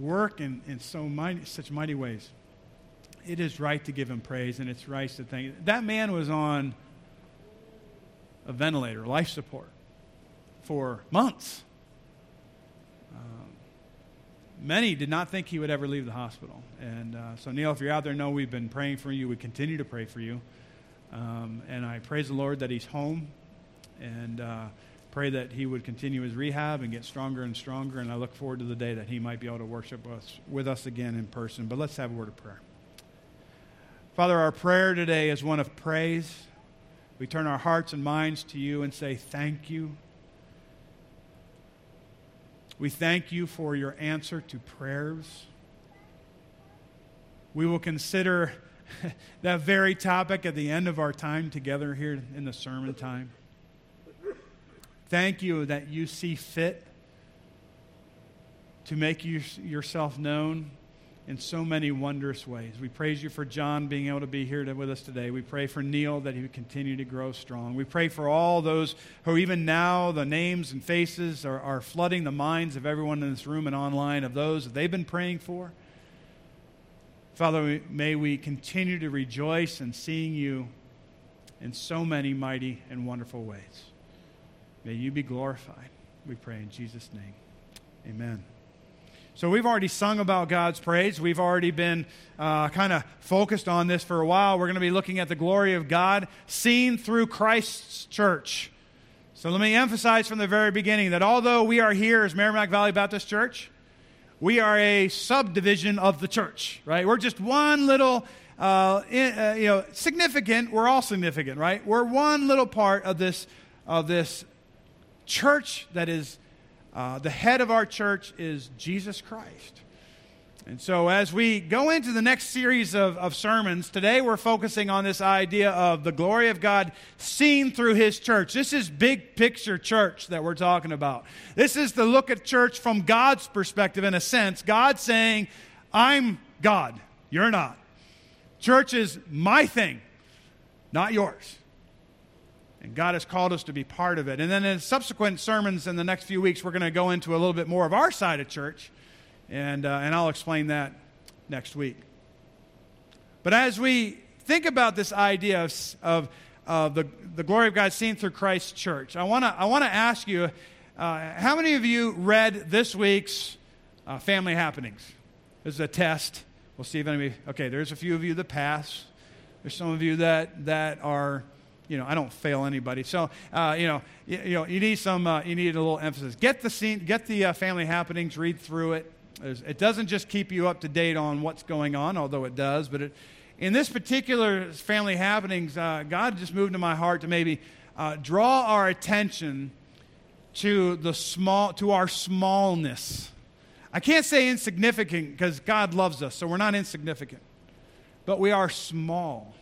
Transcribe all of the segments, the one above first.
work in, in so mighty, such mighty ways. It is right to give him praise, and it's right to thank. That man was on a ventilator, life support, for months. Um, many did not think he would ever leave the hospital. And uh, so, Neil, if you're out there, know we've been praying for you. We continue to pray for you. Um, and I praise the Lord that he's home and uh, pray that he would continue his rehab and get stronger and stronger. And I look forward to the day that he might be able to worship us, with us again in person. But let's have a word of prayer. Father, our prayer today is one of praise. We turn our hearts and minds to you and say, Thank you. We thank you for your answer to prayers. We will consider that very topic at the end of our time together here in the sermon time. Thank you that you see fit to make you, yourself known in so many wondrous ways. We praise you for John being able to be here to, with us today. We pray for Neil that he would continue to grow strong. We pray for all those who, even now, the names and faces are, are flooding the minds of everyone in this room and online of those that they've been praying for. Father, may we continue to rejoice in seeing you in so many mighty and wonderful ways. May you be glorified. We pray in Jesus' name. Amen. So, we've already sung about God's praise. We've already been uh, kind of focused on this for a while. We're going to be looking at the glory of God seen through Christ's church. So, let me emphasize from the very beginning that although we are here as Merrimack Valley Baptist Church, we are a subdivision of the church, right? We're just one little, uh, in, uh, you know, significant. We're all significant, right? We're one little part of this of this church that is uh, the head of our church is Jesus Christ. And so, as we go into the next series of, of sermons, today we're focusing on this idea of the glory of God seen through His church. This is big picture church that we're talking about. This is the look at church from God's perspective, in a sense. God saying, I'm God, you're not. Church is my thing, not yours. And God has called us to be part of it. And then in subsequent sermons in the next few weeks, we're going to go into a little bit more of our side of church and, uh, and I'll explain that next week. But as we think about this idea of, of, of the, the glory of God seen through Christ's church, I want to I wanna ask you uh, how many of you read this week's uh, family happenings? This is a test. We'll see if anybody, okay, there's a few of you that pass. There's some of you that, that are, you know, I don't fail anybody. So, uh, you know, you, you, know, you need some, uh, you need a little emphasis. Get the scene, get the uh, family happenings, read through it. It doesn't just keep you up to date on what's going on, although it does, but it, in this particular family happenings, uh, God just moved to my heart to maybe uh, draw our attention to the small, to our smallness. I can't say insignificant because God loves us, so we're not insignificant, but we are small.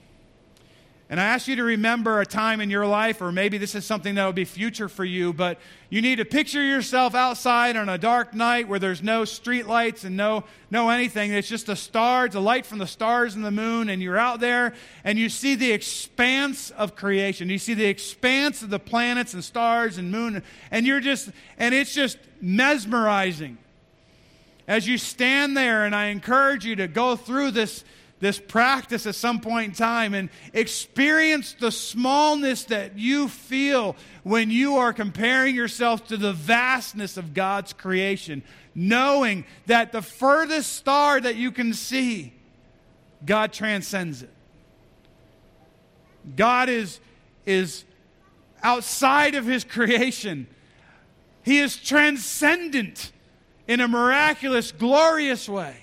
And I ask you to remember a time in your life, or maybe this is something that will be future for you, but you need to picture yourself outside on a dark night where there's no street lights and no, no anything. It's just the stars, the light from the stars and the moon, and you're out there and you see the expanse of creation. You see the expanse of the planets and stars and moon, and you're just, and it's just mesmerizing. As you stand there, and I encourage you to go through this this practice at some point in time and experience the smallness that you feel when you are comparing yourself to the vastness of God's creation, knowing that the furthest star that you can see, God transcends it. God is, is outside of his creation. He is transcendent in a miraculous, glorious way.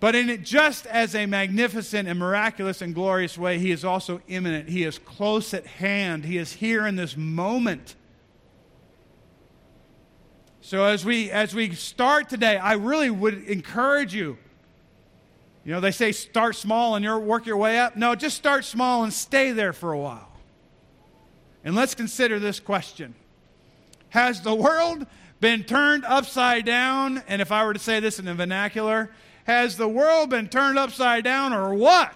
But in it, just as a magnificent and miraculous and glorious way, he is also immanent. He is close at hand. He is here in this moment. So as we as we start today, I really would encourage you. You know, they say start small and you work your way up. No, just start small and stay there for a while. And let's consider this question. Has the world been turned upside down? And if I were to say this in the vernacular, has the world been turned upside down or what?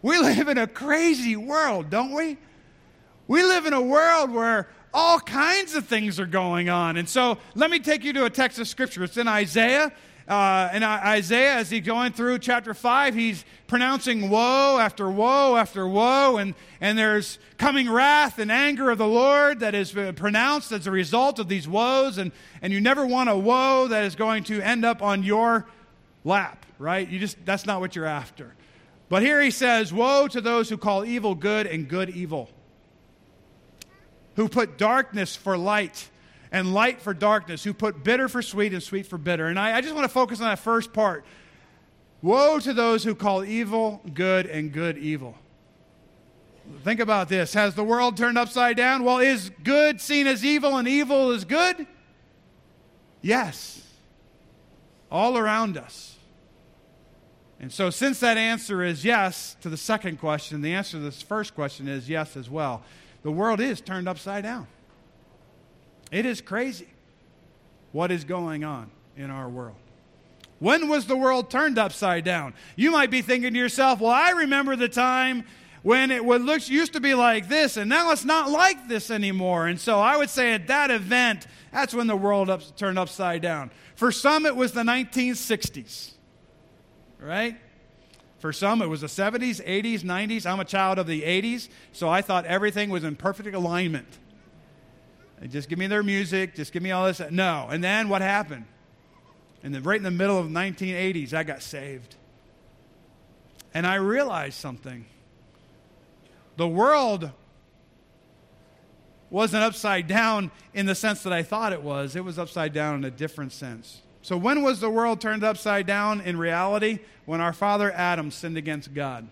We live in a crazy world, don't we? We live in a world where all kinds of things are going on. And so let me take you to a text of scripture. It's in Isaiah. Uh, and Isaiah, as he's going through chapter 5, he's pronouncing woe after woe after woe. And, and there's coming wrath and anger of the Lord that is pronounced as a result of these woes. And, and you never want a woe that is going to end up on your lap, right? You just, that's not what you're after. But here he says, Woe to those who call evil good and good evil, who put darkness for light and light for darkness, who put bitter for sweet and sweet for bitter. And I, I just want to focus on that first part. Woe to those who call evil good and good evil. Think about this. Has the world turned upside down? Well, is good seen as evil and evil is good? Yes. All around us. And so, since that answer is yes to the second question, the answer to this first question is yes as well. The world is turned upside down. It is crazy what is going on in our world. When was the world turned upside down? You might be thinking to yourself, well, I remember the time when it would look, used to be like this, and now it's not like this anymore. And so I would say at that event, that's when the world up, turned upside down. For some, it was the 1960s, right? For some, it was the 70s, 80s, 90s. I'm a child of the 80s, so I thought everything was in perfect alignment. Just give me their music. Just give me all this. No. And then what happened? And then right in the middle of the 1980s, I got saved. And I realized something. The world wasn't upside down in the sense that I thought it was, it was upside down in a different sense. So, when was the world turned upside down in reality? When our father Adam sinned against God.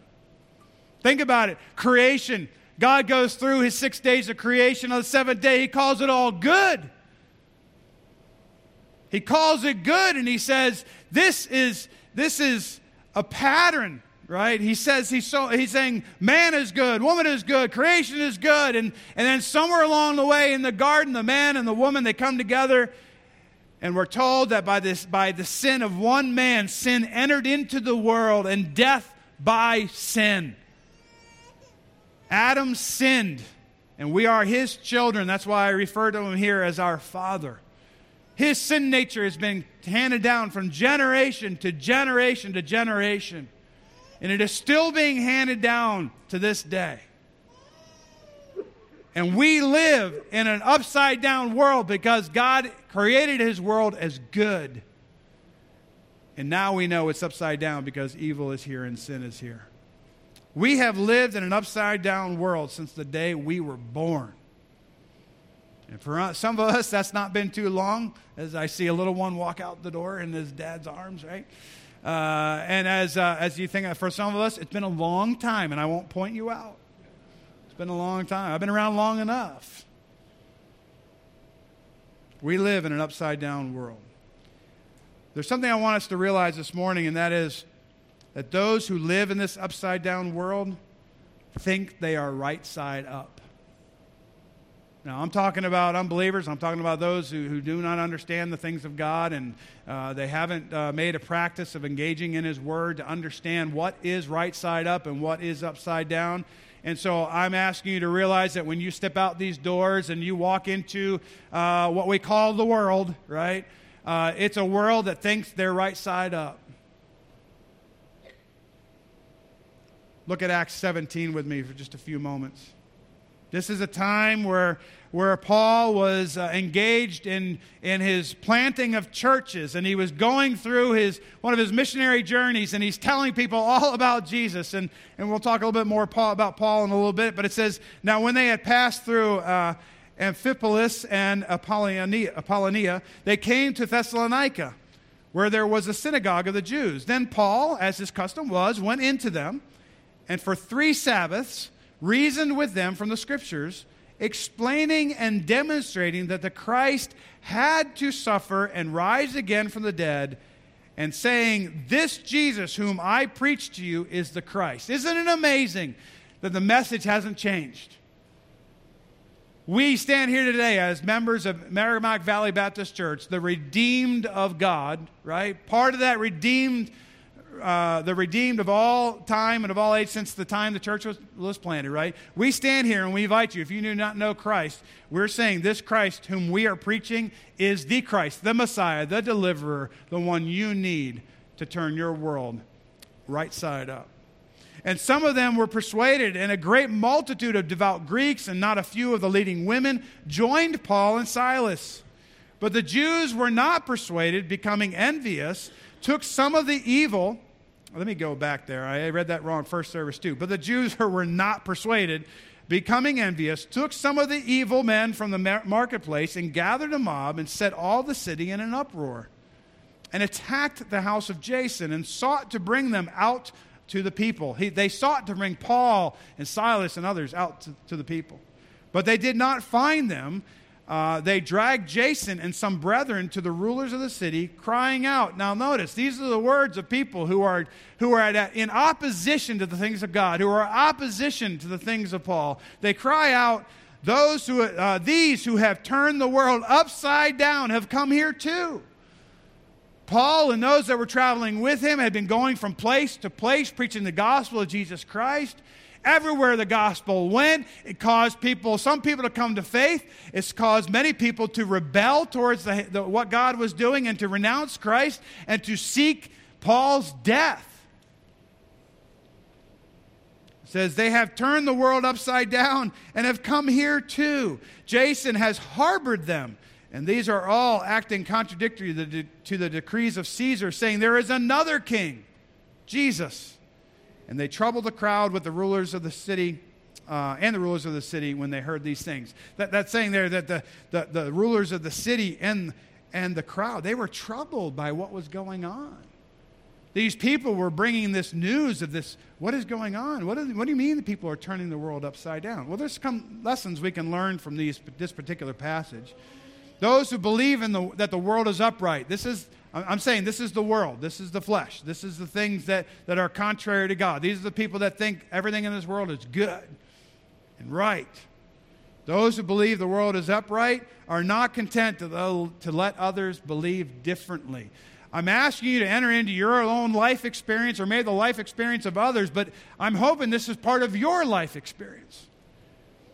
Think about it. Creation God goes through his six days of creation. On the seventh day, he calls it all good. He calls it good and he says, This is, this is a pattern, right? He says he's, so, he's saying man is good, woman is good, creation is good. And, and then somewhere along the way in the garden, the man and the woman, they come together. And we're told that by, this, by the sin of one man, sin entered into the world and death by sin. Adam sinned, and we are his children. That's why I refer to him here as our father. His sin nature has been handed down from generation to generation to generation, and it is still being handed down to this day. And we live in an upside down world because God created his world as good. And now we know it's upside down because evil is here and sin is here. We have lived in an upside down world since the day we were born. And for some of us, that's not been too long, as I see a little one walk out the door in his dad's arms, right? Uh, and as, uh, as you think, for some of us, it's been a long time, and I won't point you out. It's been a long time. I've been around long enough. We live in an upside down world. There's something I want us to realize this morning, and that is that those who live in this upside down world think they are right side up. Now, I'm talking about unbelievers. I'm talking about those who, who do not understand the things of God and uh, they haven't uh, made a practice of engaging in His Word to understand what is right side up and what is upside down. And so I'm asking you to realize that when you step out these doors and you walk into uh, what we call the world, right? Uh, it's a world that thinks they're right side up. Look at Acts 17 with me for just a few moments. This is a time where, where Paul was uh, engaged in, in his planting of churches, and he was going through his, one of his missionary journeys, and he's telling people all about Jesus. And, and we'll talk a little bit more Paul, about Paul in a little bit, but it says, Now, when they had passed through uh, Amphipolis and Apollonia, Apollonia, they came to Thessalonica, where there was a synagogue of the Jews. Then Paul, as his custom was, went into them and for three Sabbaths reasoned with them from the Scriptures, explaining and demonstrating that the Christ had to suffer and rise again from the dead, and saying, This Jesus whom I preach to you is the Christ. Isn't it amazing that the message hasn't changed? We stand here today as members of Merrimack Valley Baptist Church, the redeemed of God, right? Part of that redeemed uh, the redeemed of all time and of all age since the time the church was, was planted, right? We stand here and we invite you. If you do not know Christ, we're saying this Christ whom we are preaching is the Christ, the Messiah, the deliverer, the one you need to turn your world right side up. And some of them were persuaded, and a great multitude of devout Greeks and not a few of the leading women joined Paul and Silas. But the Jews were not persuaded, becoming envious, took some of the evil. Let me go back there. I read that wrong first service too. But the Jews who were not persuaded, becoming envious, took some of the evil men from the marketplace and gathered a mob and set all the city in an uproar and attacked the house of Jason and sought to bring them out to the people. He, they sought to bring Paul and Silas and others out to, to the people. But they did not find them. Uh, they dragged Jason and some brethren to the rulers of the city, crying out. Now, notice, these are the words of people who are, who are at, in opposition to the things of God, who are opposition to the things of Paul. They cry out, those who, uh, these who have turned the world upside down have come here too. Paul and those that were traveling with him had been going from place to place preaching the gospel of Jesus Christ. Everywhere the gospel went, it caused people, some people to come to faith. It's caused many people to rebel towards the, the, what God was doing and to renounce Christ and to seek Paul's death. It says, They have turned the world upside down and have come here too. Jason has harbored them and these are all acting contradictory to the, to the decrees of Caesar, saying there is another king, Jesus. And they troubled the crowd with the rulers of the city uh, and the rulers of the city when they heard these things. That, that's saying there that the, the, the rulers of the city and, and the crowd, they were troubled by what was going on. These people were bringing this news of this, what is going on? What, is, what do you mean the people are turning the world upside down? Well, there's some lessons we can learn from these, this particular passage. Those who believe in the, that the world is upright. This is, I'm saying this is the world. This is the flesh. This is the things that, that are contrary to God. These are the people that think everything in this world is good and right. Those who believe the world is upright are not content to, to let others believe differently. I'm asking you to enter into your own life experience or maybe the life experience of others, but I'm hoping this is part of your life experience.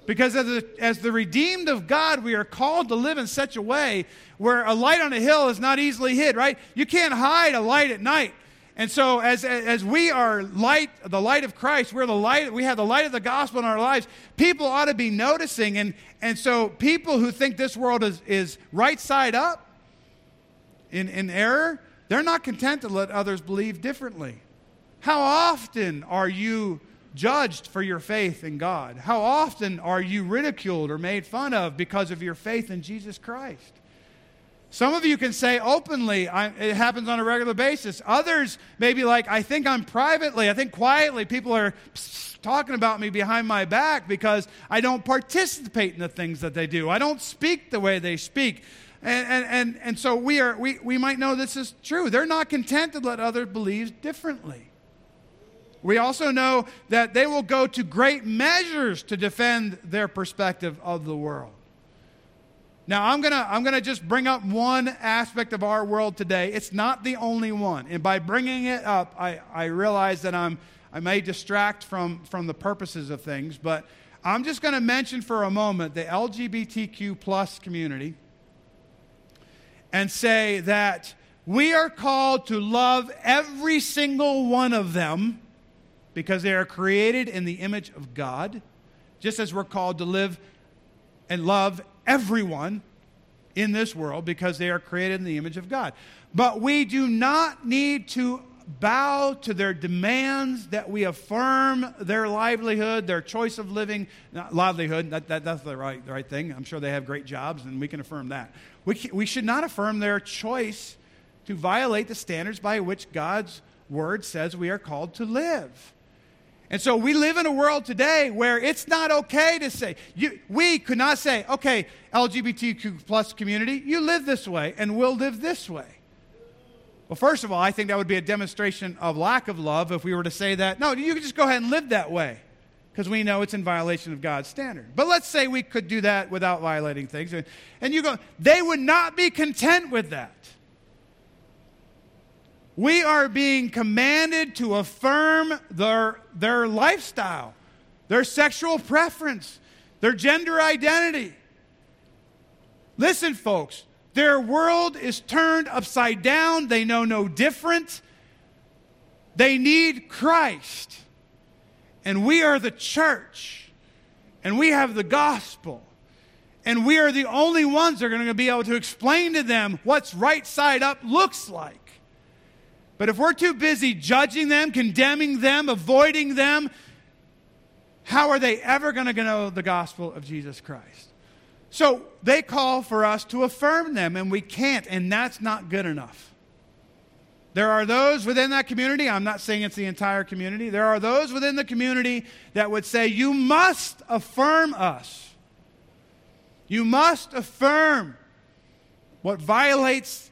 Because as the, as the redeemed of God, we are called to live in such a way where a light on a hill is not easily hid, right? You can't hide a light at night. And so, as, as we are light, the light of Christ, we're the light, we have the light of the gospel in our lives, people ought to be noticing. And, and so, people who think this world is, is right side up in, in error, they're not content to let others believe differently. How often are you judged for your faith in God? How often are you ridiculed or made fun of because of your faith in Jesus Christ? Some of you can say openly, it happens on a regular basis. Others may be like, I think I'm privately, I think quietly, people are talking about me behind my back because I don't participate in the things that they do. I don't speak the way they speak. And, and, and, and so we, are, we, we might know this is true. They're not content to let others believe differently. We also know that they will go to great measures to defend their perspective of the world. Now, I'm going to I'm going to just bring up one aspect of our world today. It's not the only one. And by bringing it up, I, I realize that I'm, I may distract from, from the purposes of things, but I'm just going to mention for a moment the LGBTQ plus community and say that we are called to love every single one of them because they are created in the image of God, just as we're called to live and love everyone in this world because they are created in the image of God. But we do not need to bow to their demands that we affirm their livelihood, their choice of living, not livelihood, that, that, that's the right, the right thing. I'm sure they have great jobs and we can affirm that. We, we should not affirm their choice to violate the standards by which God's word says we are called to live. And so we live in a world today where it's not okay to say, you, we could not say, okay, LGBTQ plus community, you live this way and we'll live this way. Well, first of all, I think that would be a demonstration of lack of love if we were to say that, no, you can just go ahead and live that way because we know it's in violation of God's standard. But let's say we could do that without violating things. And you go, they would not be content with that. We are being commanded to affirm their, their lifestyle, their sexual preference, their gender identity. Listen, folks, their world is turned upside down. They know no different. They need Christ. And we are the church. And we have the gospel. And we are the only ones that are going to be able to explain to them what's right side up looks like. But if we're too busy judging them, condemning them, avoiding them, how are they ever going to know the gospel of Jesus Christ? So they call for us to affirm them, and we can't, and that's not good enough. There are those within that community, I'm not saying it's the entire community, there are those within the community that would say, You must affirm us. You must affirm what violates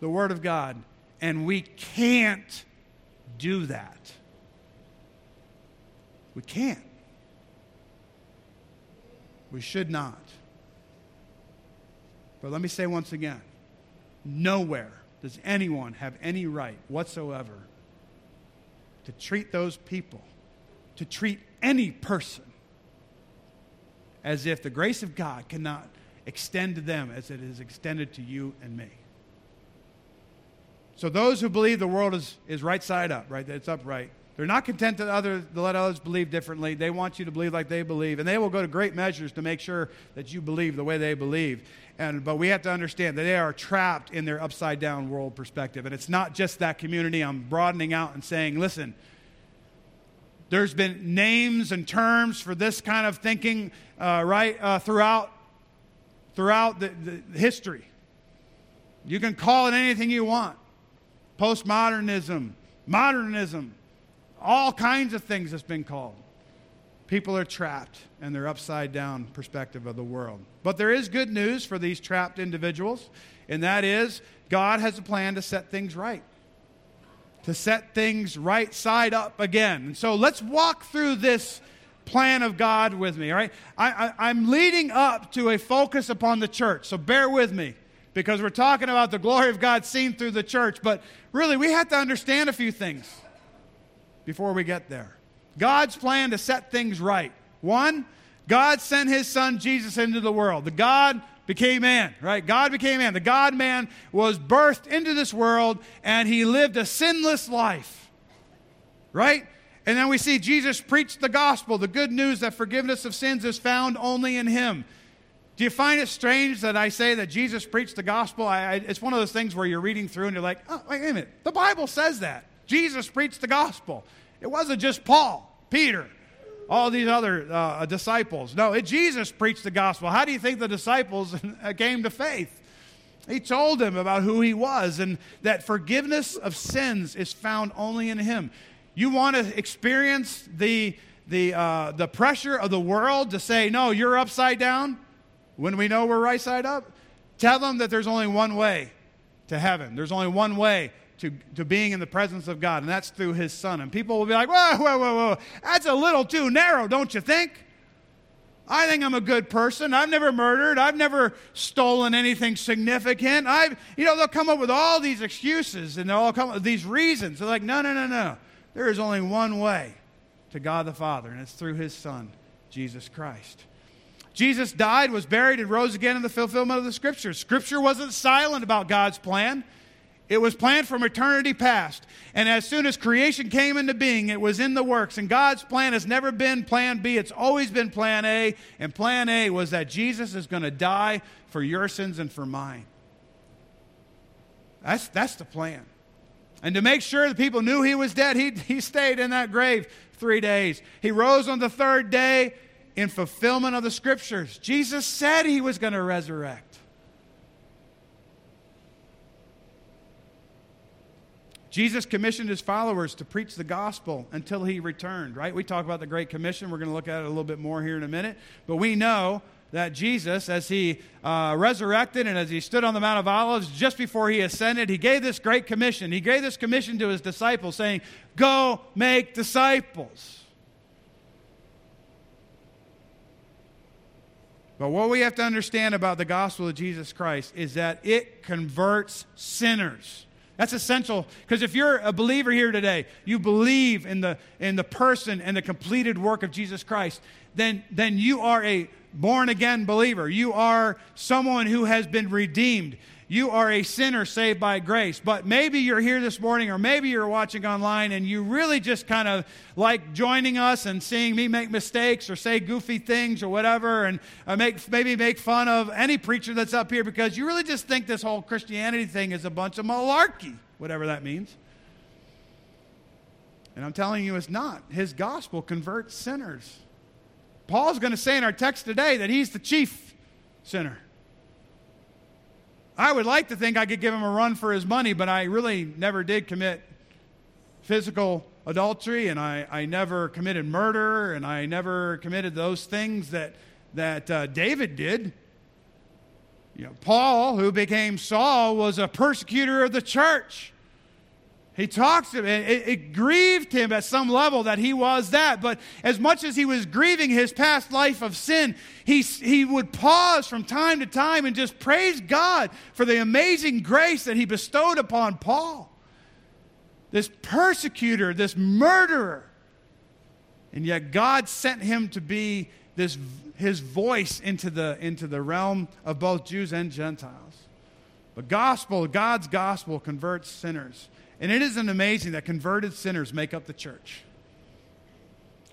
the Word of God. And we can't do that. We can't. We should not. But let me say once again nowhere does anyone have any right whatsoever to treat those people, to treat any person, as if the grace of God cannot extend to them as it is extended to you and me. So those who believe the world is, is right side up, right, that it's upright, they're not content to, other, to let others believe differently. They want you to believe like they believe. And they will go to great measures to make sure that you believe the way they believe. And, but we have to understand that they are trapped in their upside down world perspective. And it's not just that community. I'm broadening out and saying, listen, there's been names and terms for this kind of thinking, uh, right, uh, throughout, throughout the, the history. You can call it anything you want postmodernism, modernism, all kinds of things that's been called. People are trapped in their upside down perspective of the world. But there is good news for these trapped individuals, and that is God has a plan to set things right. To set things right side up again. And so let's walk through this plan of God with me, all right? I, I'm leading up to a focus upon the church, so bear with me because we're talking about the glory of God seen through the church. But really, we have to understand a few things before we get there. God's plan to set things right. One, God sent his son Jesus into the world. The God became man, right? God became man. The God man was birthed into this world and he lived a sinless life, right? And then we see Jesus preached the gospel, the good news that forgiveness of sins is found only in him. Do you find it strange that I say that Jesus preached the gospel? I, I, it's one of those things where you're reading through and you're like, oh, wait a minute. The Bible says that. Jesus preached the gospel. It wasn't just Paul, Peter, all these other uh, disciples. No, it, Jesus preached the gospel. How do you think the disciples came to faith? He told them about who he was and that forgiveness of sins is found only in him. You want to experience the, the, uh, the pressure of the world to say, no, you're upside down? When we know we're right side up? Tell them that there's only one way to heaven. There's only one way to, to being in the presence of God, and that's through His Son. And people will be like, whoa, whoa, whoa, whoa, that's a little too narrow, don't you think? I think I'm a good person. I've never murdered. I've never stolen anything significant. I've, you know, they'll come up with all these excuses and they'll all come up with these reasons. They're like, no, no, no, no. There is only one way to God the Father, and it's through His Son, Jesus Christ. Jesus died, was buried, and rose again in the fulfillment of the Scriptures. Scripture wasn't silent about God's plan. It was planned from eternity past. And as soon as creation came into being, it was in the works. And God's plan has never been plan B, it's always been plan A. And plan A was that Jesus is going to die for your sins and for mine. That's, that's the plan. And to make sure the people knew he was dead, he, he stayed in that grave three days. He rose on the third day in fulfillment of the scriptures. Jesus said he was going to resurrect. Jesus commissioned his followers to preach the gospel until he returned, right? We talk about the Great Commission. We're going to look at it a little bit more here in a minute. But we know that Jesus, as he uh, resurrected and as he stood on the Mount of Olives just before he ascended, he gave this great commission. He gave this commission to his disciples, saying, Go make disciples. But what we have to understand about the gospel of Jesus Christ is that it converts sinners. That's essential because if you're a believer here today, you believe in the, in the person and the completed work of Jesus Christ, then, then you are a born again believer. You are someone who has been redeemed. You are a sinner saved by grace. But maybe you're here this morning, or maybe you're watching online and you really just kind of like joining us and seeing me make mistakes or say goofy things or whatever, and uh, make, maybe make fun of any preacher that's up here because you really just think this whole Christianity thing is a bunch of malarkey, whatever that means. And I'm telling you, it's not. His gospel converts sinners. Paul's going to say in our text today that he's the chief sinner. I would like to think I could give him a run for his money, but I really never did commit physical adultery, and I, I never committed murder, and I never committed those things that, that uh, David did. You know, Paul, who became Saul, was a persecutor of the church. He talks to him. It, it, grieved him at some level that he was that. But as much as he was grieving his past life of sin, he, he would pause from time to time and just praise God for the amazing grace that he bestowed upon Paul. This persecutor, this murderer. And yet God sent him to be this, his voice into the, into the realm of both Jews and Gentiles. But gospel, God's gospel converts sinners. And it isn't amazing that converted sinners make up the church.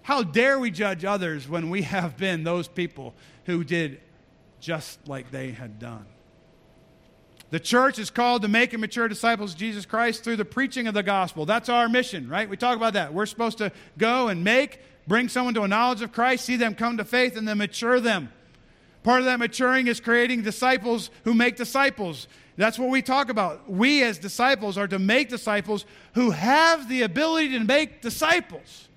How dare we judge others when we have been those people who did just like they had done? The church is called to make and mature disciples of Jesus Christ through the preaching of the gospel. That's our mission, right? We talk about that. We're supposed to go and make, bring someone to a knowledge of Christ, see them come to faith, and then mature them. Part of that maturing is creating disciples who make disciples. That's what we talk about. We, as disciples, are to make disciples who have the ability to make disciples.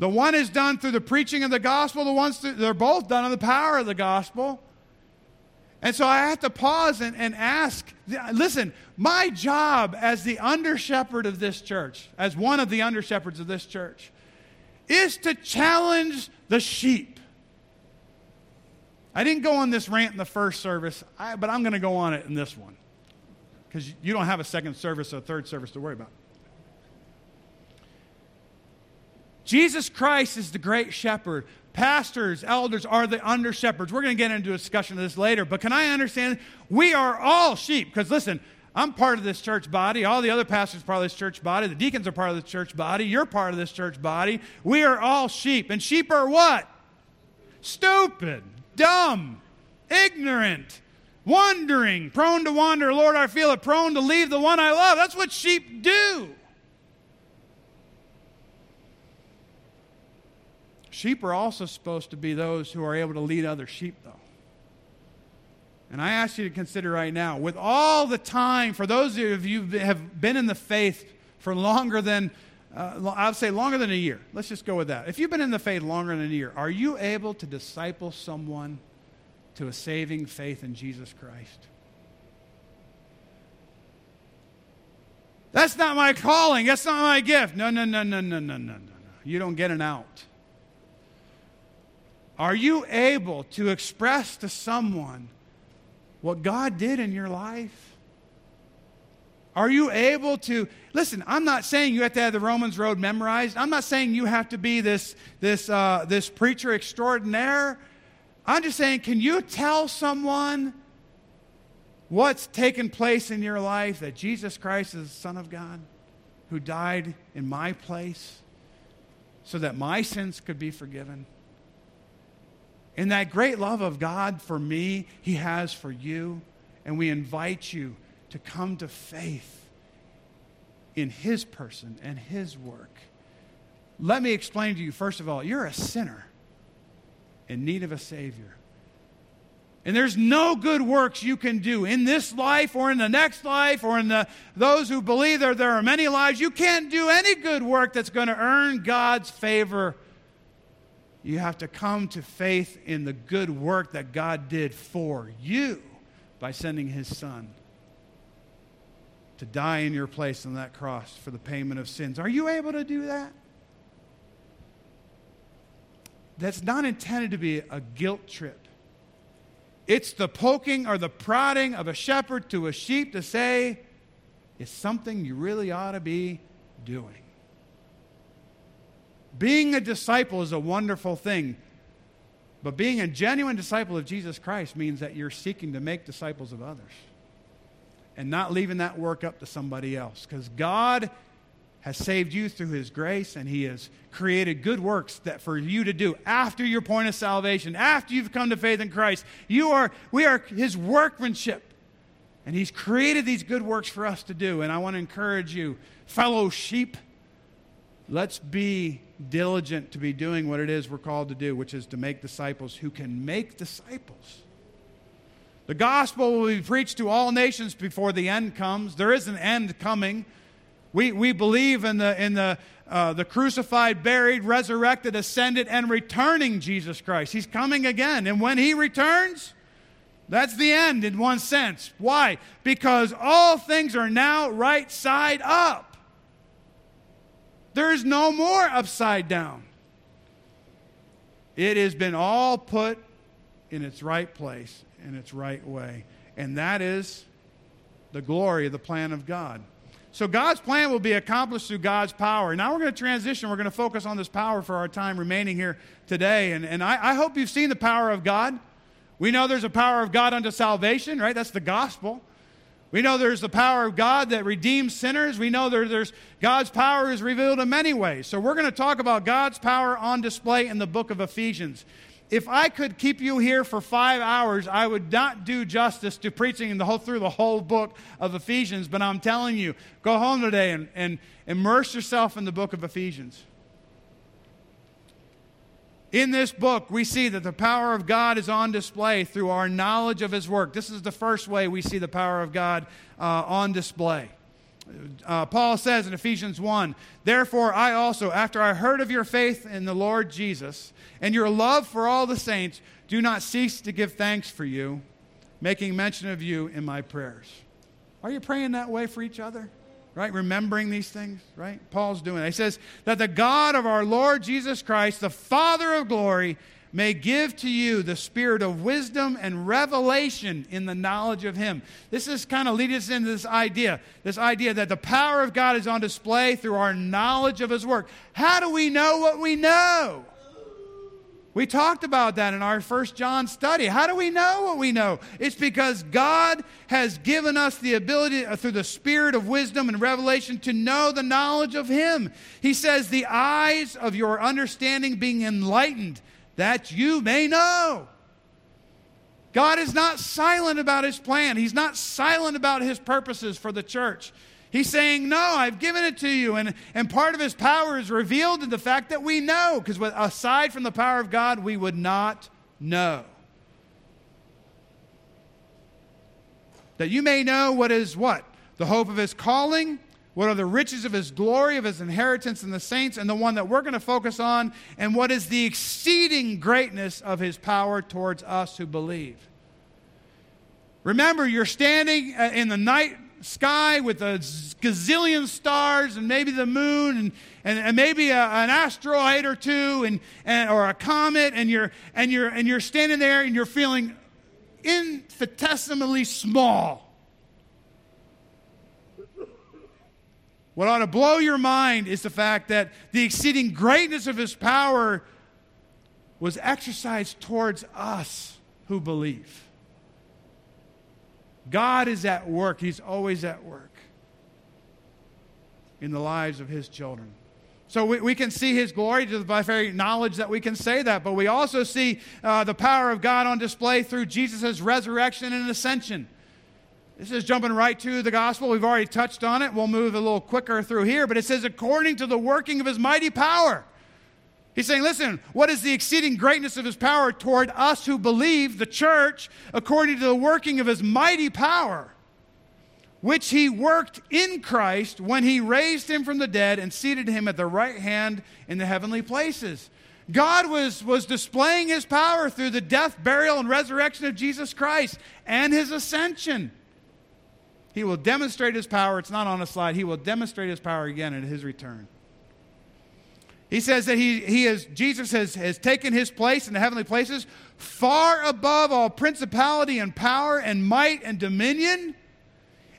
The one is done through the preaching of the gospel, the ones through, they're both done in the power of the gospel. And so I have to pause and, and ask listen, my job as the under shepherd of this church, as one of the under shepherds of this church, is to challenge the sheep. I didn't go on this rant in the first service, I, but I'm going to go on it in this one because you don't have a second service or a third service to worry about. Jesus Christ is the great shepherd. Pastors, elders are the under shepherds. We're going to get into a discussion of this later, but can I understand? We are all sheep because listen, I'm part of this church body. All the other pastors are part of this church body. The deacons are part of the church body. You're part of this church body. We are all sheep. And sheep are what? Stupid dumb, ignorant, wandering, prone to wander. Lord, I feel it, prone to leave the one I love. That's what sheep do. Sheep are also supposed to be those who are able to lead other sheep, though. And I ask you to consider right now, with all the time, for those of you who have been in the faith for longer than uh, I would say longer than a year. Let's just go with that. If you've been in the faith longer than a year, are you able to disciple someone to a saving faith in Jesus Christ? That's not my calling. That's not my gift. No, no, no, no, no, no, no, no. You don't get an out. Are you able to express to someone what God did in your life? Are you able to listen? I'm not saying you have to have the Romans Road memorized. I'm not saying you have to be this this uh, this preacher extraordinaire. I'm just saying, can you tell someone what's taken place in your life that Jesus Christ is the Son of God, who died in my place, so that my sins could be forgiven? And that great love of God for me, He has for you, and we invite you to come to faith in His person and His work. Let me explain to you, first of all, you're a sinner in need of a Savior. And there's no good works you can do in this life or in the next life or in the, those who believe that there are many lives. You can't do any good work that's going to earn God's favor. You have to come to faith in the good work that God did for you by sending His Son to die in your place on that cross for the payment of sins. Are you able to do that? That's not intended to be a guilt trip. It's the poking or the prodding of a shepherd to a sheep to say, it's something you really ought to be doing. Being a disciple is a wonderful thing, but being a genuine disciple of Jesus Christ means that you're seeking to make disciples of others and not leaving that work up to somebody else. Because God has saved you through his grace and he has created good works that for you to do after your point of salvation after you've come to faith in christ. You are we are his workmanship and he's created these good works for us to do. And i want to encourage you fellow sheep let's be diligent to be doing what it is we're called to do which is to make disciples who can make disciples the gospel will be preached to all nations before the end comes there is an end coming we, we believe in the, in the, uh, the crucified, buried, resurrected, ascended, and returning Jesus Christ. He's coming again. And when he returns, that's the end in one sense. Why? Because all things are now right side up. There's no more upside down. It has been all put in its right place, in its right way. And that is the glory of the plan of God. So God's plan will be accomplished through God's power. Now we're going to transition. We're going to focus on this power for our time remaining here today. And, and I, I hope you've seen the power of God. We know there's a power of God unto salvation, right? That's the gospel. We know there's the power of God that redeems sinners. We know there, there's God's power is revealed in many ways. So we're going to talk about God's power on display in the book of Ephesians if I could keep you here for five hours, I would not do justice to preaching the whole, through the whole book of Ephesians. But I'm telling you, go home today and, and immerse yourself in the book of Ephesians. In this book, we see that the power of God is on display through our knowledge of His work. This is the first way we see the power of God uh, on display. Uh, Paul says in Ephesians 1 Therefore, I also, after I heard of your faith in the Lord Jesus and your love for all the saints, do not cease to give thanks for you, making mention of you in my prayers. Are you praying that way for each other? Right? Remembering these things, right? Paul's doing it. He says that the God of our Lord Jesus Christ, the Father of glory, may give to you the spirit of wisdom and revelation in the knowledge of Him. This is kind of leading us into this idea this idea that the power of God is on display through our knowledge of His work. How do we know what we know? We talked about that in our first John study. How do we know what we know? It's because God has given us the ability uh, through the spirit of wisdom and revelation to know the knowledge of Him. He says, The eyes of your understanding being enlightened that you may know. God is not silent about his plan. He's not silent about his purposes for the church. He's saying, No, I've given it to you. And, and part of his power is revealed in the fact that we know, because aside from the power of God, we would not know. That you may know what is what? The hope of his calling what are the riches of his glory, of his inheritance in the saints, and the one that we're going to focus on, and what is the exceeding greatness of his power towards us who believe. Remember, you're standing uh, in the night sky with a gazillion stars and maybe the moon and, and, and maybe a, an asteroid or two and, and, or a comet and you're, and, you're, and you're standing there and you're feeling infinitesimally small What ought to blow your mind is the fact that the exceeding greatness of his power was exercised towards us who believe. God is at work, he's always at work in the lives of his children. So we, we can see his glory just by very knowledge that we can say that. But we also see uh, the power of God on display through Jesus' resurrection and ascension. This is jumping right to the gospel. We've already touched on it. We'll move a little quicker through here, but it says, according to the working of his mighty power. He's saying, listen, what is the exceeding greatness of his power toward us who believe, the church, according to the working of his mighty power, which he worked in Christ when he raised him from the dead and seated him at the right hand in the heavenly places. God was, was displaying his power through the death, burial, and resurrection of Jesus Christ and his ascension. He will demonstrate his power. It's not on a slide. He will demonstrate his power again at his return. He says that he, he is, Jesus has, has taken his place in the heavenly places far above all principality and power and might and dominion.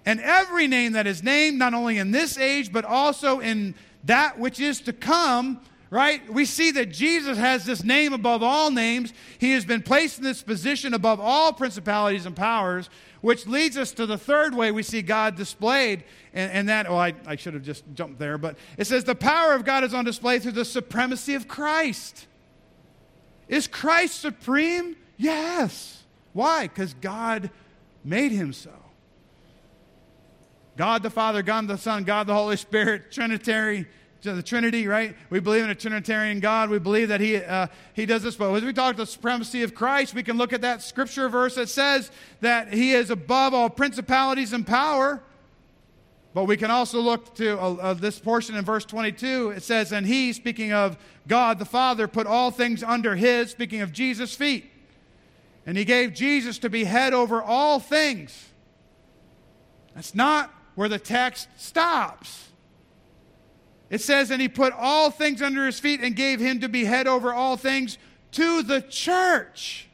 And every name that is named, not only in this age, but also in that which is to come, right? We see that Jesus has this name above all names. He has been placed in this position above all principalities and powers, which leads us to the third way we see God displayed. And, and that, oh, I, I should have just jumped there, but it says the power of God is on display through the supremacy of Christ. Is Christ supreme? Yes. Why? Because God made him so. God the Father, God the Son, God the Holy Spirit, Trinitary, the Trinity, right? We believe in a Trinitarian God. We believe that He, uh, he does this. But as we talk the supremacy of Christ, we can look at that scripture verse that says that He is above all principalities and power. But we can also look to uh, uh, this portion in verse 22. It says, And He, speaking of God the Father, put all things under His, speaking of Jesus' feet. And He gave Jesus to be head over all things. That's not where the text stops. It says, And he put all things under his feet and gave him to be head over all things to the church.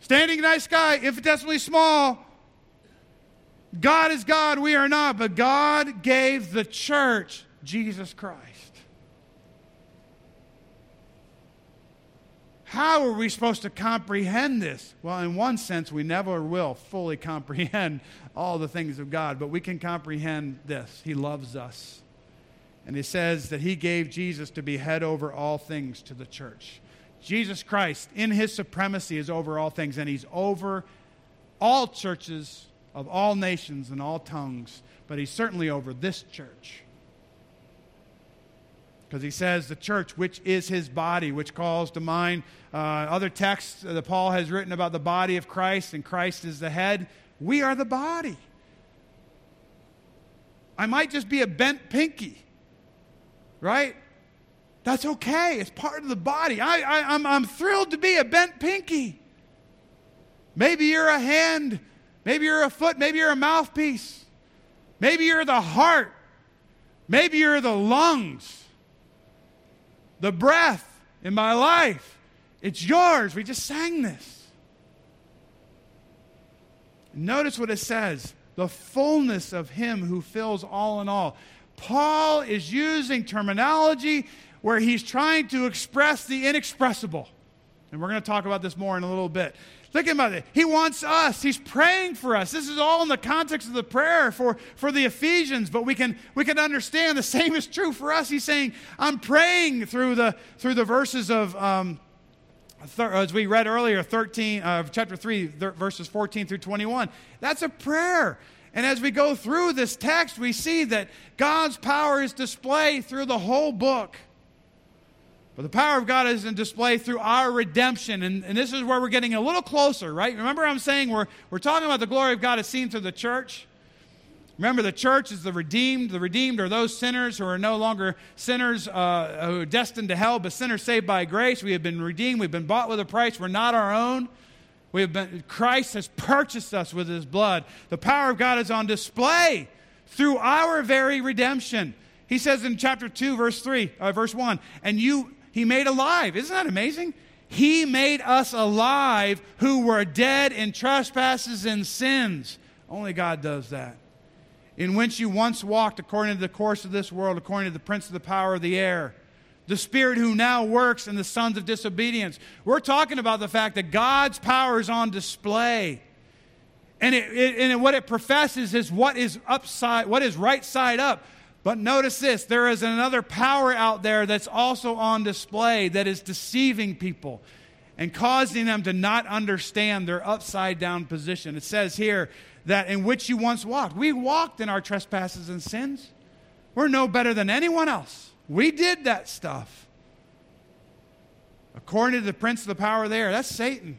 Standing night sky, infinitesimally small. God is God, we are not, but God gave the church Jesus Christ. How are we supposed to comprehend this? Well, in one sense, we never will fully comprehend all the things of God, but we can comprehend this. He loves us. And He says that He gave Jesus to be head over all things to the church. Jesus Christ, in His supremacy, is over all things, and He's over all churches of all nations and all tongues, but He's certainly over this church. Because he says the church, which is his body, which calls to mind uh, other texts that Paul has written about the body of Christ, and Christ is the head. We are the body. I might just be a bent pinky, right? That's okay. It's part of the body. I, I, I'm, I'm thrilled to be a bent pinky. Maybe you're a hand. Maybe you're a foot. Maybe you're a mouthpiece. Maybe you're the heart. Maybe you're the lungs the breath in my life. It's yours. We just sang this. Notice what it says the fullness of Him who fills all in all. Paul is using terminology where he's trying to express the inexpressible. And we're going to talk about this more in a little bit. Think about it. He wants us. He's praying for us. This is all in the context of the prayer for, for the Ephesians, but we can, we can understand the same is true for us. He's saying, I'm praying through the, through the verses of, um, thir- as we read earlier, 13, uh, chapter 3, th- verses 14 through 21. That's a prayer. And as we go through this text, we see that God's power is displayed through the whole book. But the power of God is in display through our redemption. And, and this is where we're getting a little closer, right? Remember, I'm saying we're, we're talking about the glory of God as seen through the church. Remember, the church is the redeemed. The redeemed are those sinners who are no longer sinners uh, who are destined to hell, but sinners saved by grace. We have been redeemed. We've been bought with a price. We're not our own. We have been, Christ has purchased us with his blood. The power of God is on display through our very redemption. He says in chapter 2, verse 3, uh, verse 1, and you he made alive. Isn't that amazing? He made us alive who were dead in trespasses and sins. Only God does that. In which you once walked according to the course of this world, according to the prince of the power of the air, the spirit who now works in the sons of disobedience. We're talking about the fact that God's power is on display. And, it, it, and what it professes is what is upside, what is right side up. But notice this there is another power out there that's also on display that is deceiving people and causing them to not understand their upside down position. It says here that in which you once walked. We walked in our trespasses and sins. We're no better than anyone else. We did that stuff. According to the prince of the power there, that's Satan,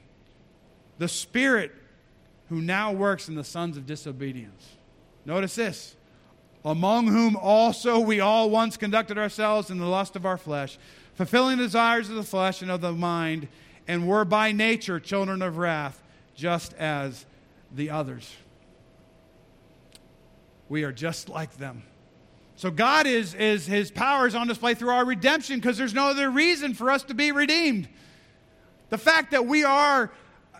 the spirit who now works in the sons of disobedience. Notice this among whom also we all once conducted ourselves in the lust of our flesh, fulfilling the desires of the flesh and of the mind, and were by nature children of wrath, just as the others. We are just like them. So God is, is his power is on display through our redemption because there's no other reason for us to be redeemed. The fact that we are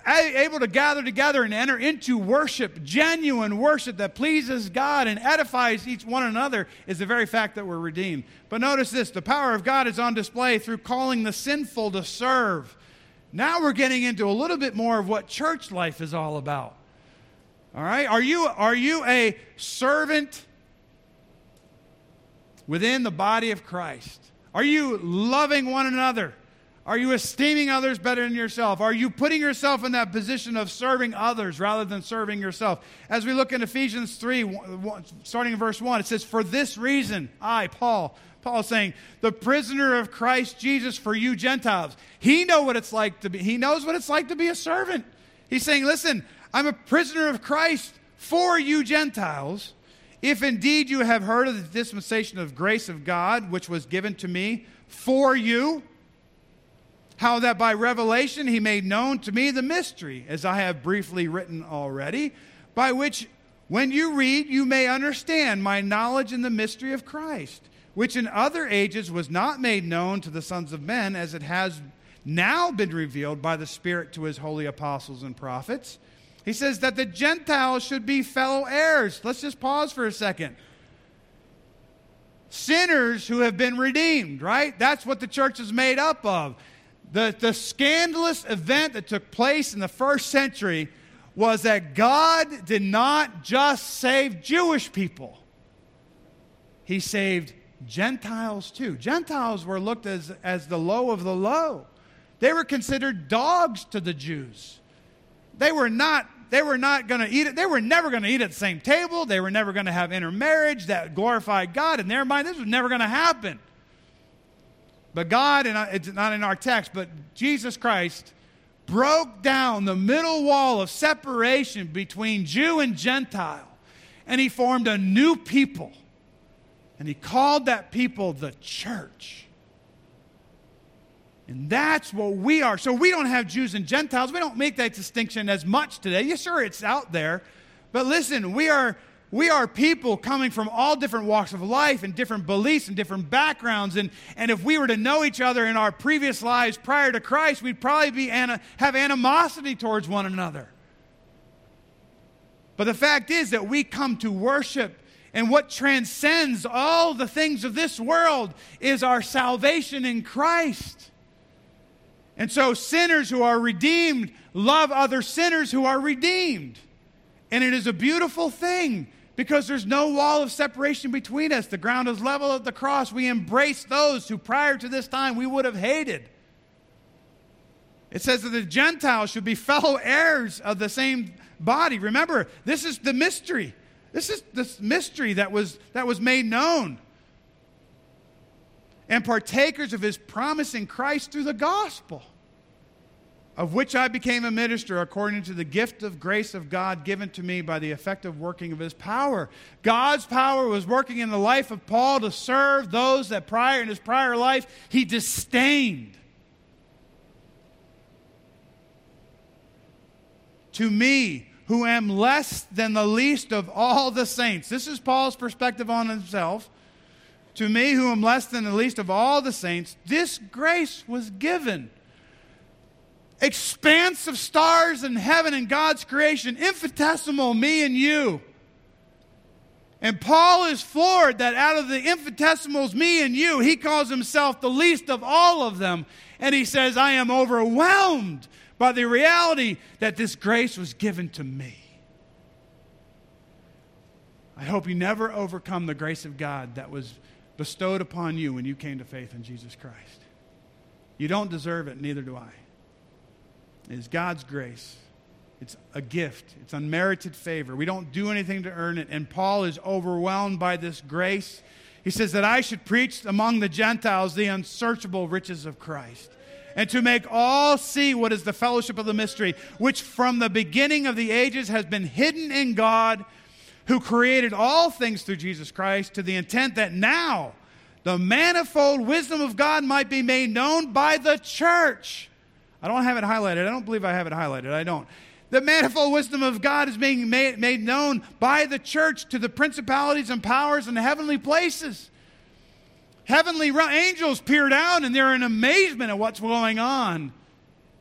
able to gather together and enter into worship, genuine worship that pleases God and edifies each one another, is the very fact that we're redeemed. But notice this the power of God is on display through calling the sinful to serve. Now we're getting into a little bit more of what church life is all about. All right? Are you, are you a servant within the body of Christ? Are you loving one another? Are you esteeming others better than yourself? Are you putting yourself in that position of serving others rather than serving yourself? As we look in Ephesians 3, starting in verse 1, it says, For this reason, I, Paul, Paul saying, the prisoner of Christ Jesus for you Gentiles. He know what it's like to be, he knows what it's like to be a servant. He's saying, listen, I'm a prisoner of Christ for you Gentiles if indeed you have heard of the dispensation of grace of God, which was given to me for you, how that by revelation he made known to me the mystery, as I have briefly written already, by which when you read, you may understand my knowledge in the mystery of Christ, which in other ages was not made known to the sons of men, as it has now been revealed by the Spirit to his holy apostles and prophets he says that the Gentiles should be fellow heirs. Let's just pause for a second. Sinners who have been redeemed, right? That's what the church is made up of. The, the scandalous event that took place in the first century was that God did not just save Jewish people, He saved Gentiles too. Gentiles were looked as, as the low of the low, they were considered dogs to the Jews. They were not they were not going to eat it. They were never going to eat at the same table. They were never going to have intermarriage that glorified God. In their mind, this was never going to happen. But God, and it's not in our text, but Jesus Christ broke down the middle wall of separation between Jew and Gentile. And he formed a new people. And he called that people the church. And that's what we are. So we don't have Jews and Gentiles. We don't make that distinction as much today. Yes, sure, it's out there. But listen, we are we are people coming from all different walks of life and different beliefs and different backgrounds. And, and if we were to know each other in our previous lives prior to Christ, we'd probably be have animosity towards one another. But the fact is that we come to worship, and what transcends all the things of this world is our salvation in Christ. And so sinners who are redeemed love other sinners who are redeemed. And it is a beautiful thing because there's no wall of separation between us. The ground is level at the cross. We embrace those who prior to this time we would have hated. It says that the Gentiles should be fellow heirs of the same body. Remember, this is the mystery. This is this mystery that was, that was made known and partakers of his promise in Christ through the gospel, of which I became a minister according to the gift of grace of God given to me by the effective working of his power. God's power was working in the life of Paul to serve those that prior in his prior life he disdained. To me, who am less than the least of all the saints. This is Paul's perspective on himself. To me, who am less than the least of all the saints, this grace was given. Expanse of stars in heaven and God's creation, infinitesimal, me and you. And Paul is floored that out of the infinitesimals, me and you, he calls himself the least of all of them. And he says, I am overwhelmed by the reality that this grace was given to me. I hope you never overcome the grace of God that was bestowed upon you when you came to faith in Jesus Christ. You don't deserve it, neither do I. It is God's grace. It's a gift, it's unmerited favor. We don't do anything to earn it. And Paul is overwhelmed by this grace. He says that I should preach among the Gentiles the unsearchable riches of Christ and to make all see what is the fellowship of the mystery, which from the beginning of the ages has been hidden in God who created all things through Jesus Christ to the intent that now the manifold wisdom of God might be made known by the church. I don't have it highlighted. I don't believe I have it highlighted. I don't. The manifold wisdom of God is being made, made known by the church to the principalities and powers in the heavenly places. Heavenly angels peer down and they're in amazement at what's going on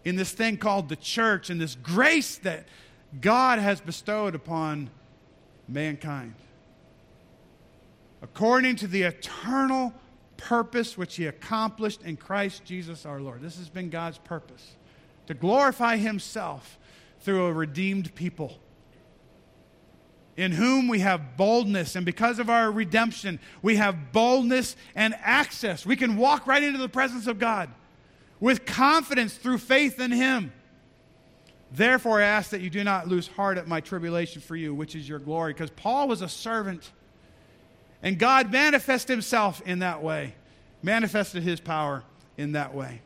in this thing called the church and this grace that God has bestowed upon mankind. According to the eternal purpose which He accomplished in Christ Jesus our Lord. This has been God's purpose to glorify Himself through a redeemed people in whom we have boldness, and because of our redemption, we have boldness and access. We can walk right into the presence of God with confidence through faith in Him. Therefore, I ask that you do not lose heart at my tribulation for you, which is your glory. Because Paul was a servant, and God manifested himself in that way, manifested his power in that way.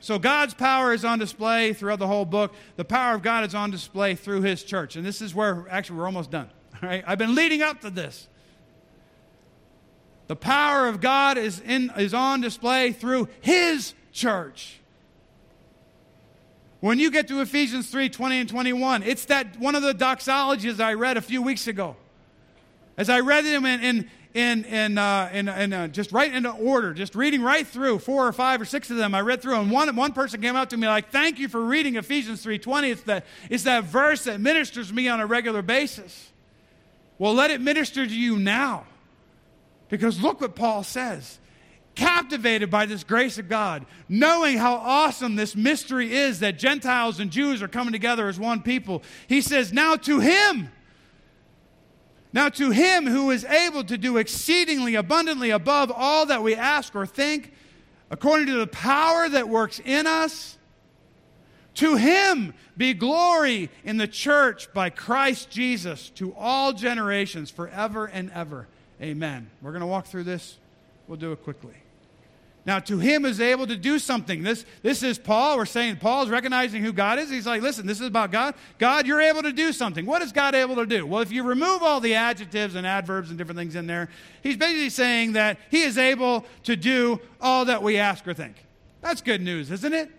So, God's power is on display throughout the whole book. The power of God is on display through his church. And this is where, actually, we're almost done. All right? I've been leading up to this. The power of God is, in, is on display through his church. When you get to Ephesians 3 20 and 21, it's that one of the doxologies I read a few weeks ago. As I read them in, in, in, in, uh, in, in uh, just right into order, just reading right through four or five or six of them, I read through, and one, one person came up to me like, "Thank you for reading Ephesians 3:20. It's that it's that verse that ministers me on a regular basis." Well, let it minister to you now, because look what Paul says captivated by this grace of God, knowing how awesome this mystery is that Gentiles and Jews are coming together as one people. He says, Now to him, now to him who is able to do exceedingly abundantly above all that we ask or think, according to the power that works in us, to him be glory in the church by Christ Jesus to all generations forever and ever. Amen. We're going to walk through this. We'll do it quickly. Now, to him is able to do something. This, this is Paul. We're saying Paul's recognizing who God is. He's like, listen, this is about God. God, you're able to do something. What is God able to do? Well, if you remove all the adjectives and adverbs and different things in there, he's basically saying that he is able to do all that we ask or think. That's good news, isn't it?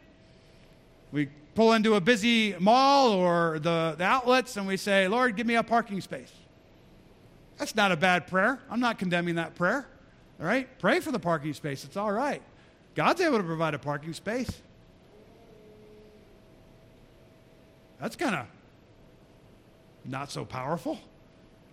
We pull into a busy mall or the, the outlets and we say, Lord, give me a parking space. That's not a bad prayer. I'm not condemning that prayer. All right? Pray for the parking space. It's all right. God's able to provide a parking space. That's kind of not so powerful.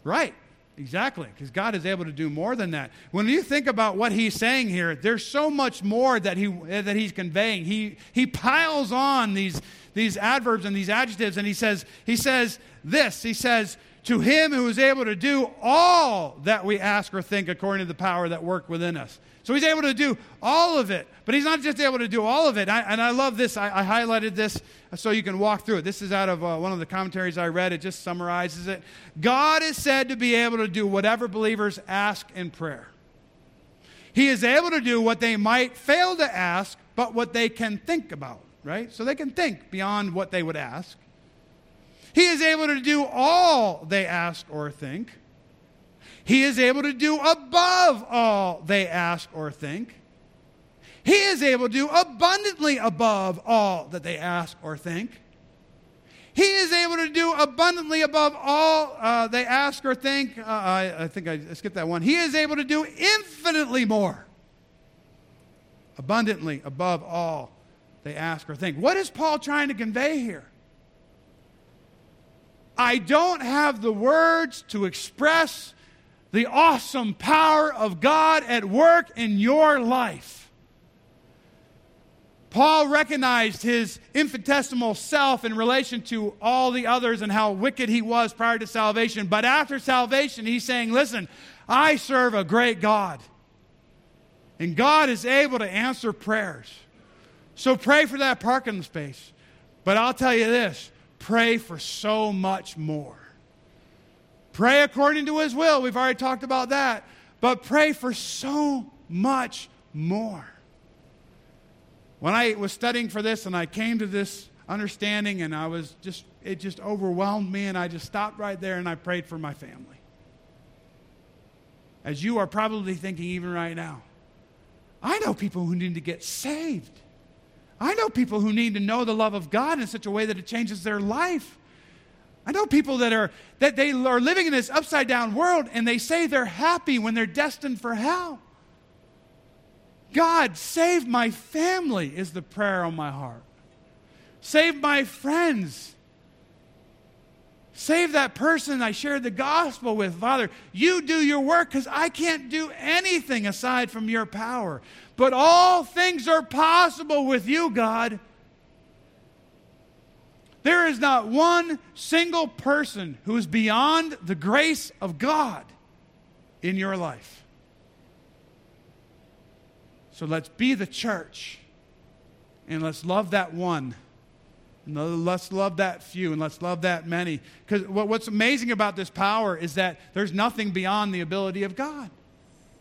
Right. Exactly, because God is able to do more than that. When you think about what he's saying here, there's so much more that he eh, that he's conveying. He he piles on these these adverbs and these adjectives, and he says he says this. He says to him who is able to do all that we ask or think according to the power that work within us. So he's able to do all of it, but he's not just able to do all of it. I, and I love this. I, I, highlighted this so you can walk through it. This is out of uh, one of the commentaries I read. It just summarizes it. God is said to be able to do whatever believers ask in prayer. He is able to do what they might fail to ask, but what they can think about, right? So they can think beyond what they would ask. He is able to do all they ask or think. He is able to do above all they ask or think. He is able to do abundantly above all that they ask or think. He is able to do abundantly above all uh, they ask or think. Uh, I, I, think I skipped that one. He is able to do infinitely more. Abundantly above all they ask or think. What is Paul trying to convey here? I don't have the words to express the awesome power of God at work in your life. Paul recognized his infinitesimal self in relation to all the others and how wicked he was prior to salvation. But after salvation, he's saying, Listen, I serve a great God. And God is able to answer prayers. So pray for that parking space. But I'll tell you this pray for so much more. Pray according to his will. We've already talked about that. But pray for so much more. When I was studying for this and I came to this understanding and I was just, it just overwhelmed me and I just stopped right there and I prayed for my family. As you are probably thinking even right now, I know people who need to get saved. I know people who need to know the love of God in such a way that it changes their life. I know people that are that they are living in this upside down world and they say they're happy when they're destined for hell. God, save my family is the prayer on my heart. Save my friends. Save that person I shared the gospel with. Father, you do your work because I can't do anything aside from your power. But all things are possible with you, God. There is not one single person who is beyond the grace of God in your life. So let's be the church and let's love that one. And let's love that few and let's love that many. Because what's amazing about this power is that there's nothing beyond the ability of God.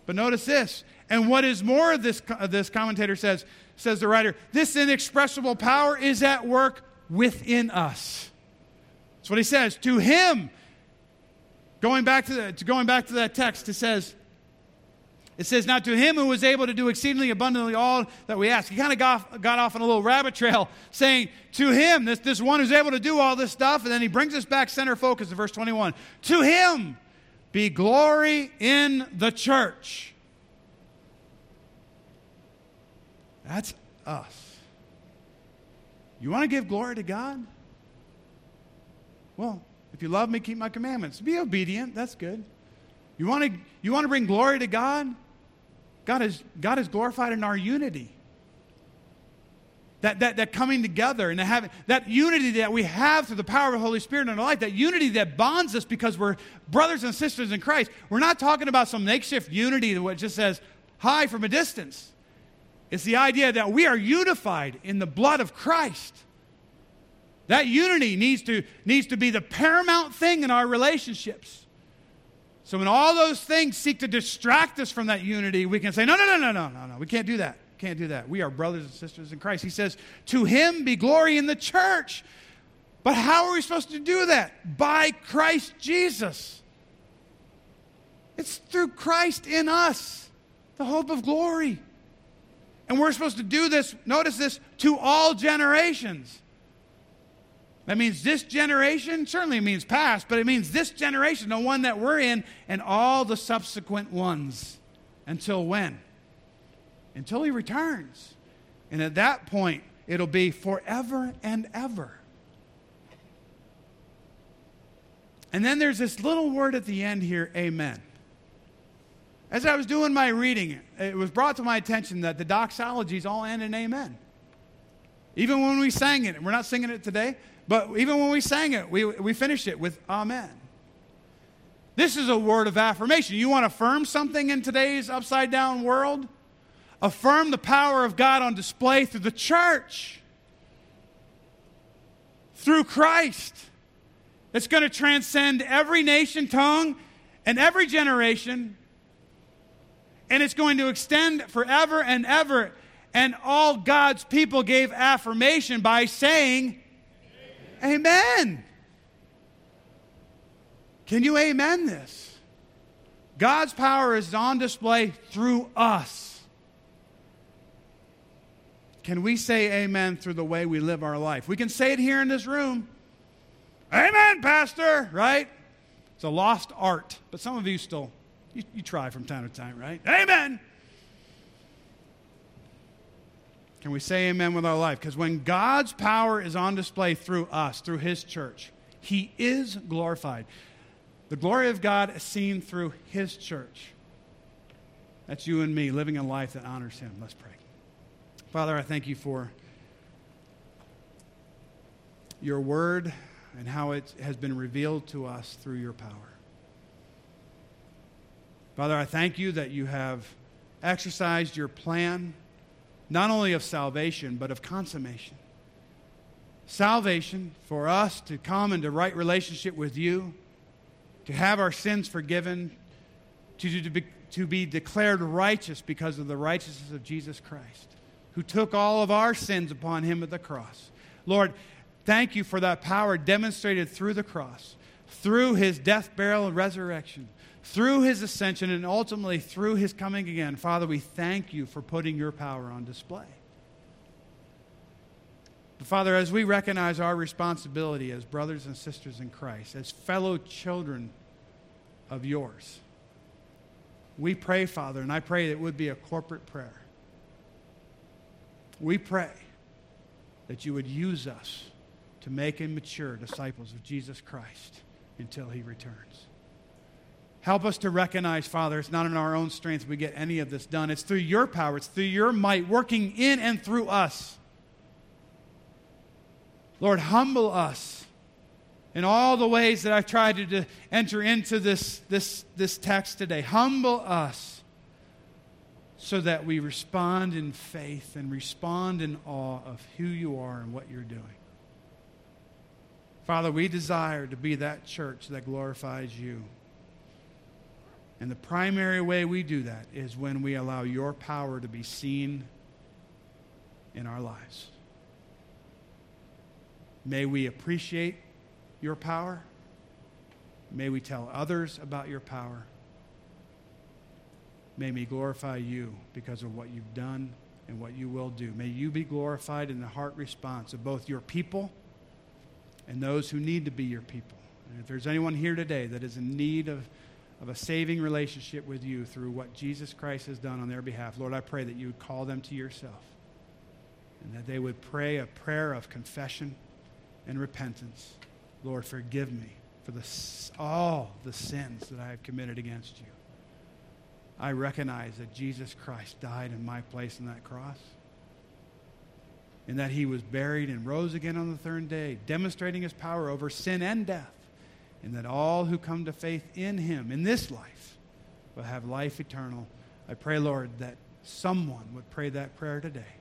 But notice this. And what is more, this, uh, this commentator says, says the writer, this inexpressible power is at work within us. That's what he says. To him, going back to, the, going back to that text, it says, it says, Now to him who was able to do exceedingly abundantly all that we ask. He kind of got, got off on a little rabbit trail saying, To him, this, this one who's able to do all this stuff. And then he brings us back center focus to verse 21. To him be glory in the church. That's us. You want to give glory to God? Well, if you love me, keep my commandments. Be obedient. That's good. You want to, you want to bring glory to God? God is, God is glorified in our unity. That, that, that coming together and having that unity that we have through the power of the Holy Spirit in our life, that unity that bonds us because we're brothers and sisters in Christ. We're not talking about some makeshift unity that just says hi from a distance. It's the idea that we are unified in the blood of Christ. That unity needs to, needs to be the paramount thing in our relationships. So when all those things seek to distract us from that unity, we can say, no, no, no, no, no, no, no. We can't do that. Can't do that. We are brothers and sisters in Christ. He says, to him be glory in the church. But how are we supposed to do that? By Christ Jesus. It's through Christ in us, the hope of glory. And we're supposed to do this, notice this, to all generations. That means this generation, certainly means past, but it means this generation, the one that we're in, and all the subsequent ones. Until when? Until he returns. And at that point, it'll be forever and ever. And then there's this little word at the end here, amen. As I was doing my reading, it was brought to my attention that the doxologies all end in amen. Even when we sang it, and we're not singing it today, but even when we sang it, we, we finished it with amen. This is a word of affirmation. You want to affirm something in today's upside down world? Affirm the power of God on display through the church, through Christ. It's going to transcend every nation, tongue, and every generation and it's going to extend forever and ever. And all God's people gave affirmation by saying, Amen. amen. Can you amen this? God's power is on display through us. Can we say amen through the way we live our life? We can say it here in this room. Amen, Pastor, right? It's a lost art, but some of you still you, you try from time to time, right? Amen. Can we say amen with our life? Because when God's power is on display through us, through His church, He is glorified. The glory of God is seen through His church. That's you and me living a life that honors Him. Let's pray. Father, I thank you for your word and how it has been revealed to us through your power. Father, I thank you that you have exercised your plan, not only of salvation, but of consummation. Salvation for us to come into right relationship with you, to have our sins forgiven, to, to, be, to be declared righteous because of the righteousness of Jesus Christ, who took all of our sins upon him at the cross. Lord, thank you for that power demonstrated through the cross, through his death, burial, and resurrection through his ascension and ultimately through his coming again, Father, we thank you for putting your power on display. But Father, as we recognize our responsibility as brothers and sisters in Christ, as fellow children of yours, we pray, Father, and I pray it would be a corporate prayer. We pray that you would use us to make and mature disciples of Jesus Christ until he returns. Help us to recognize, Father, it's not in our own strength we get any of this done. It's through your power, it's through your might working in and through us. Lord, humble us in all the ways that I've tried to, to enter into this, this, this text today. Humble us so that we respond in faith and respond in awe of who you are and what you're doing. Father, we desire to be that church that glorifies you. And the primary way we do that is when we allow your power to be seen in our lives. May we appreciate your power. May we tell others about your power. May we glorify you because of what you've done and what you will do. May you be glorified in the heart response of both your people and those who need to be your people. And if there's anyone here today that is in need of, of a saving relationship with you through what Jesus Christ has done on their behalf, Lord, I pray that you would call them to yourself and that they would pray a prayer of confession and repentance. Lord, forgive me for the, all the sins that I have committed against you. I recognize that Jesus Christ died in my place on that cross and that he was buried and rose again on the third day, demonstrating his power over sin and death, and that all who come to faith in him in this life will have life eternal. I pray, Lord, that someone would pray that prayer today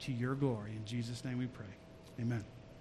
to your glory. In Jesus' name we pray. Amen.